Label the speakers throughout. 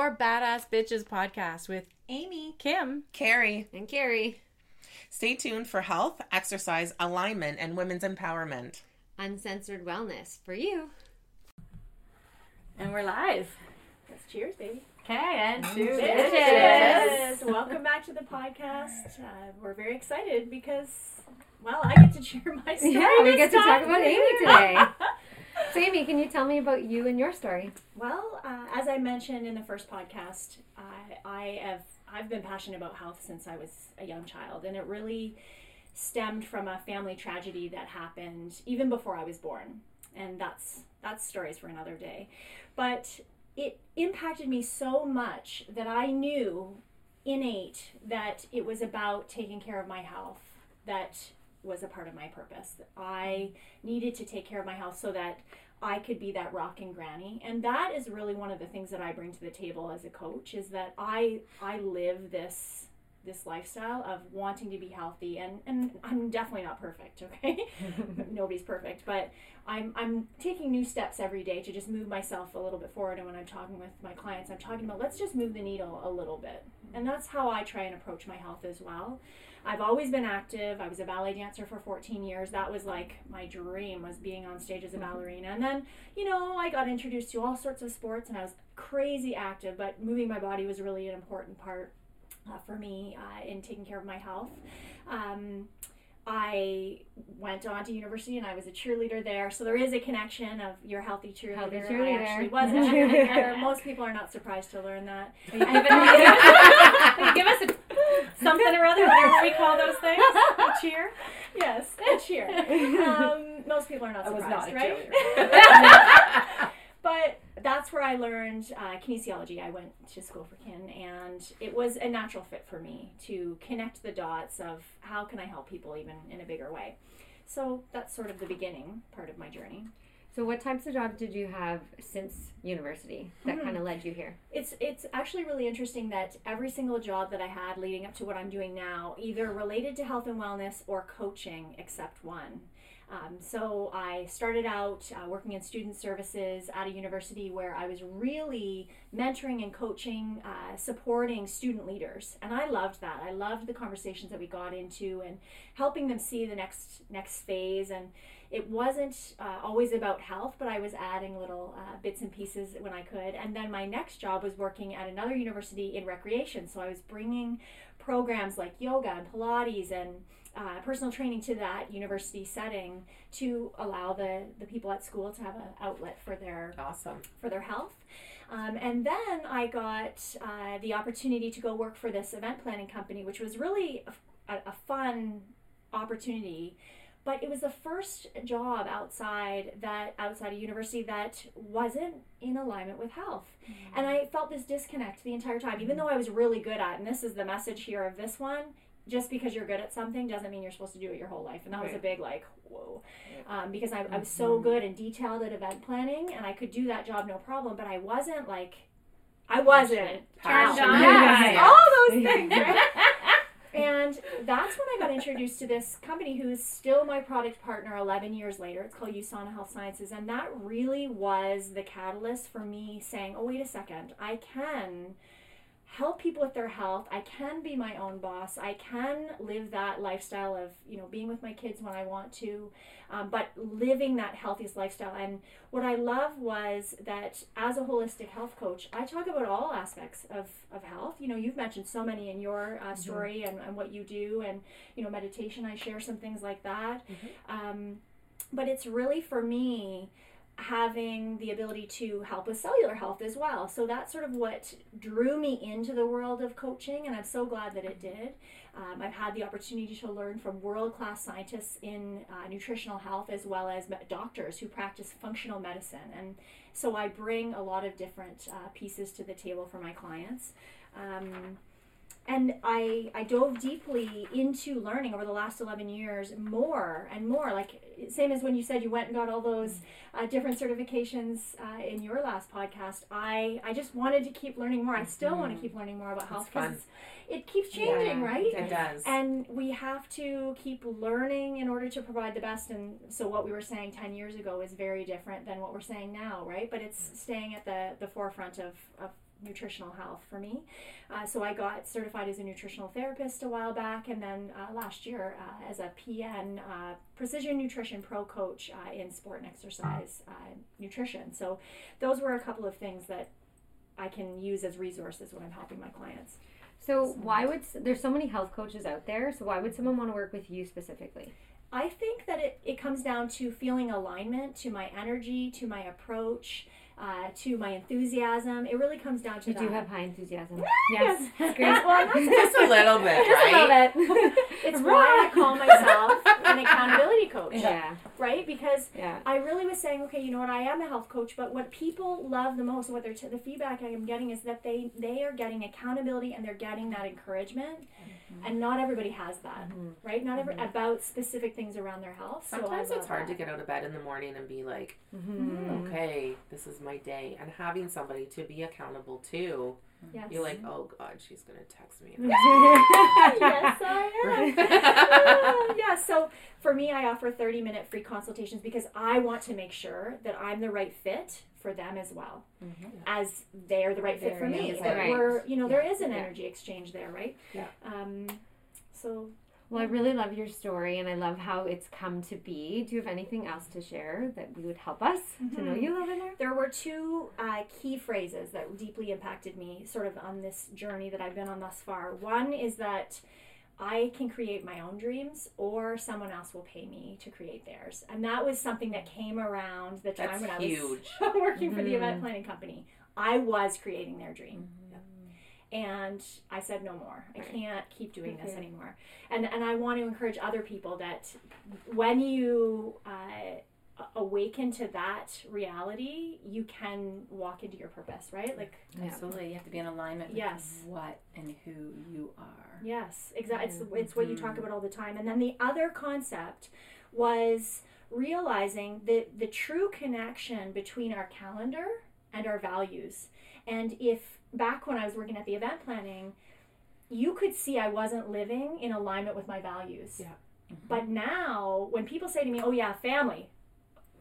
Speaker 1: Four Badass Bitches podcast with Amy, Kim,
Speaker 2: Carrie.
Speaker 3: And Carrie.
Speaker 2: Stay tuned for health, exercise, alignment, and women's empowerment.
Speaker 3: Uncensored wellness for you.
Speaker 1: and we're live.
Speaker 4: Let's cheers, baby.
Speaker 1: Okay, and two
Speaker 4: Cheers. Welcome back to the podcast. Uh, we're very excited because, well, I get to share my story.
Speaker 3: Yeah, we
Speaker 4: this
Speaker 3: get to talk about Amy today. so, Amy, can you tell me about you and your story?
Speaker 4: Well, uh, as I mentioned in the first podcast, I have I've been passionate about health since I was a young child, and it really stemmed from a family tragedy that happened even before I was born, and that's that's stories for another day. But it impacted me so much that I knew innate that it was about taking care of my health that was a part of my purpose. I needed to take care of my health so that I could be that rocking granny. And that is really one of the things that I bring to the table as a coach is that I I live this this lifestyle of wanting to be healthy and, and I'm definitely not perfect, okay? Nobody's perfect, but I'm I'm taking new steps every day to just move myself a little bit forward and when I'm talking with my clients, I'm talking about let's just move the needle a little bit. Mm-hmm. And that's how I try and approach my health as well. I've always been active. I was a ballet dancer for 14 years. That was like my dream was being on stage as a mm-hmm. ballerina. And then, you know, I got introduced to all sorts of sports and I was crazy active, but moving my body was really an important part uh, for me uh, in taking care of my health. Um, I went on to university and I was a cheerleader there. So there is a connection of your healthy cheerleader.
Speaker 3: Healthy
Speaker 4: I actually was a cheerleader. Most people are not surprised to learn that.
Speaker 1: Give, it, give us a, something or other, whatever we call those things? A cheer?
Speaker 4: Yes, a cheer. Um, most people are not
Speaker 1: I was
Speaker 4: surprised,
Speaker 1: not
Speaker 4: right? That's where I learned uh, kinesiology. I went to school for kin, and it was a natural fit for me to connect the dots of how can I help people even in a bigger way. So that's sort of the beginning part of my journey.
Speaker 3: So, what types of jobs did you have since university that
Speaker 4: Mhm.
Speaker 3: kind of led you here?
Speaker 4: It's it's actually really interesting that every single job that I had leading up to what I'm doing now either related to health and wellness or coaching, except one. Um, so I started out uh, working in student services at a university where I was really mentoring and coaching, uh, supporting student leaders, and I loved that. I loved the conversations that we got into and helping them see the next next phase. And it wasn't uh, always about health, but I was adding little uh, bits and pieces when I could. And then my next job was working at another university in recreation, so I was bringing programs like yoga and Pilates and uh, personal training to that university setting to allow the, the people at school to have an outlet for their
Speaker 2: Awesome.
Speaker 4: for their health. Um, and then I got uh, the opportunity to go work for this event planning company, which was really a, a fun opportunity. But it was the first job outside that outside a university that wasn't in alignment with health, and I felt this disconnect the entire time. Even though I was really good at, and this is the message here of this one, just because you're good at something doesn't mean you're supposed to do it your whole life. And that was a big like, whoa, um, because I, I was so good and detailed at event planning, and I could do that job no problem. But I wasn't like, I wasn't
Speaker 1: Turned on.
Speaker 4: Yes,
Speaker 2: Yeah.
Speaker 4: all those things. Right? and that's when I got introduced to this company who is still my product partner 11 years later. It's called USANA Health Sciences. And that really was the catalyst for me saying, oh, wait a second, I can help people with their health. I can be my own boss. I can live that lifestyle of, you know, being with my kids when I want to, um, but living that healthiest lifestyle. And what I love was that as a holistic health coach, I talk about all aspects of, of health. You know, you've mentioned so many in your uh, story and, and what you do, and, you know, meditation. I share some things like that. Um, but it's really for me having the ability to help with cellular health as well. So that's sort of what drew me into the world of coaching, and I'm so glad that it did. Um, I've had the opportunity to learn from world class scientists in uh, nutritional health as well as doctors who practice functional medicine. And so I bring a lot of different uh, pieces to the table for my clients. Um, and I, I dove deeply into learning over the last 11 years more and more. Like same as when you said you went and got all those uh, different certifications uh, in your last podcast I, I just wanted to keep learning more. I still want to keep learning more about health because it keeps changing
Speaker 2: Yeah,
Speaker 4: right?
Speaker 2: It does.
Speaker 4: and we have to keep learning in order to provide the best. And so what we were saying 10 years ago is very different than what we're saying now right? But it's staying at the, the forefront of, of nutritional health for me. Uh, so I got certified as a nutritional therapist a while back, and then uh, last year uh, as a PN, uh, Precision Nutrition Pro Coach uh, in sport and exercise uh, nutrition. So those were a couple of things that I can use as resources when I'm helping my clients.
Speaker 3: So why would there's so many health coaches out there? So why would someone want to work with you specifically?
Speaker 4: I think that it, it comes down to feeling alignment to my energy, to my approach, uh, to my enthusiasm. It really comes down to
Speaker 3: You
Speaker 4: that.
Speaker 3: do have high enthusiasm.
Speaker 4: Yes.
Speaker 3: That's great.
Speaker 4: well,
Speaker 2: Just a little bit,
Speaker 3: Just a
Speaker 2: right?
Speaker 3: little bit.
Speaker 4: it's why I call myself an accountability coach,
Speaker 3: yeah,
Speaker 4: right? Because
Speaker 3: yeah.
Speaker 4: I really was saying, okay, you know what? I am a health coach, but what people love the most, what they're t- the feedback I am getting is that they they are getting accountability and they're getting that encouragement, mm-hmm. and not everybody has that, mm-hmm. right? Not every mm-hmm. about specific things around their health.
Speaker 2: Sometimes
Speaker 4: love
Speaker 2: it's hard to get out of bed in the morning and be like,
Speaker 3: Mhm.
Speaker 2: okay, this is my day. And having somebody to be accountable to,
Speaker 4: Yes.
Speaker 2: you're like, oh God, she's going to text me.
Speaker 4: yes, I am. yeah, so for me, I offer 30 minute free consultations because I want to make sure that I'm the right fit for them as well as they're the right fit for me.
Speaker 3: nice.
Speaker 4: That
Speaker 3: Right.
Speaker 4: we're, you know, there
Speaker 3: Yeah.
Speaker 4: is an
Speaker 3: Yeah.
Speaker 4: energy exchange there, right?
Speaker 2: Yeah.
Speaker 4: Um, so
Speaker 3: Well, I really love your story and I love how it's come to be. Do you have anything else to share that would help us to know you a little bit more?
Speaker 4: there were two uh, key phrases that deeply impacted me sort of on this journey that I've been on thus far. One is that I can create my own dreams or someone else will pay me to create theirs. And that was something that came around the time
Speaker 2: That's
Speaker 4: when
Speaker 2: huge.
Speaker 4: I was working for the event planning company. I was creating their dream. And I said no more. I
Speaker 3: Right.
Speaker 4: can't keep doing this
Speaker 3: Mhm.
Speaker 4: anymore. And and I want to encourage other people that when you uh, awaken to that reality, you can walk into your purpose, right? Like
Speaker 3: Yeah.
Speaker 5: Absolutely. You have to be in alignment with
Speaker 4: Yes.
Speaker 5: what and who you are.
Speaker 4: Yes, exactly. It's, it's what you talk about all the time. And then the other concept was realizing the, the true connection between our calendar and our values. And if back when I was working at the event planning, you could see I wasn't living in alignment with my values.
Speaker 2: Yeah. Mm-hmm.
Speaker 4: But now, when people say to me, oh, yeah, family,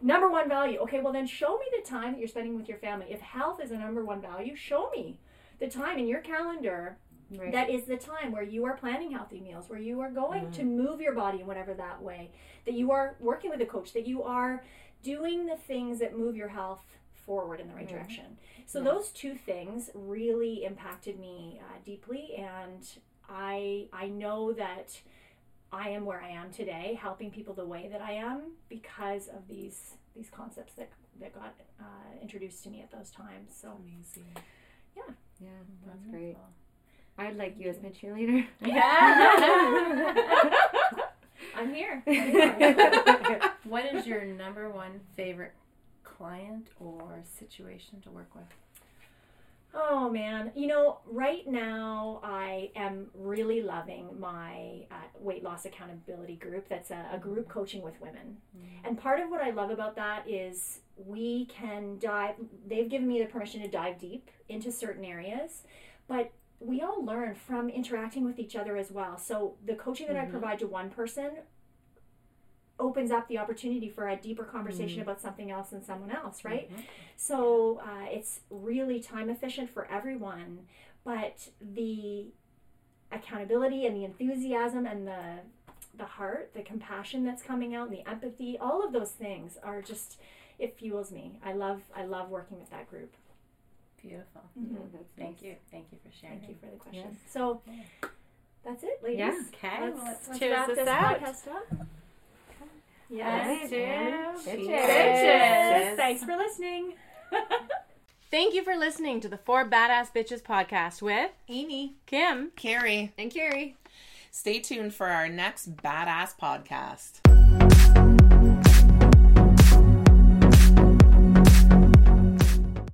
Speaker 4: number one value, okay, well, then show me the time that you're spending with your family. If health is a number one value, show me the time in your calendar
Speaker 3: Right.
Speaker 4: that is the time where you are planning healthy meals, where you are going to mm-hmm. move your body in whatever that way, that you are working with a coach, that you are doing the things that move your health forward in the right direction. So those two things really impacted me uh, deeply, and I I know that I am where I am today, helping people the way that I am because of these these concepts that that got uh, introduced to me at those times. So
Speaker 2: Amazing.
Speaker 3: yeah, Yeah, that's great. I'd like you as my cheerleader.
Speaker 4: Yeah I'm here.
Speaker 5: what is your number one favorite client or situation to work with?
Speaker 4: Oh man, you know, right now I am really loving my uh, weight loss accountability group. That's a, a group mm. coaching with women. Mm. And part of what I love about that is we can dive, they've given me the permission to dive deep into certain areas, but we all learn from interacting with each other as well. So the coaching that I mm-hmm. provide to one person opens up the opportunity for a deeper conversation mm-hmm. about something else and someone else, right? Mm-hmm. So uh, it's really time efficient for everyone, but the accountability and the enthusiasm and the the heart, the compassion that's coming out, and the empathy, all of those things are just it fuels me. I love I love working with that group.
Speaker 5: Beautiful. Mm-hmm.
Speaker 3: Yeah, that's
Speaker 5: Thank
Speaker 3: nice.
Speaker 5: you. Thank you for sharing.
Speaker 4: Thank you for the question. So that's it, ladies.
Speaker 3: Yeah.
Speaker 5: Okay,
Speaker 4: Let's,
Speaker 5: well, let's,
Speaker 4: let's
Speaker 5: cheers
Speaker 4: wrap
Speaker 5: this
Speaker 4: this
Speaker 5: out.
Speaker 4: podcast up.
Speaker 3: Yes.
Speaker 4: Yes.
Speaker 3: Cheers.
Speaker 4: Cheers. Thanks for listening.
Speaker 6: Thank you for listening to the Four Badass Bitches podcast with
Speaker 2: Amy,
Speaker 6: Kim.
Speaker 2: Carrie,
Speaker 3: And Carrie.
Speaker 2: stay tuned for our next badass podcast.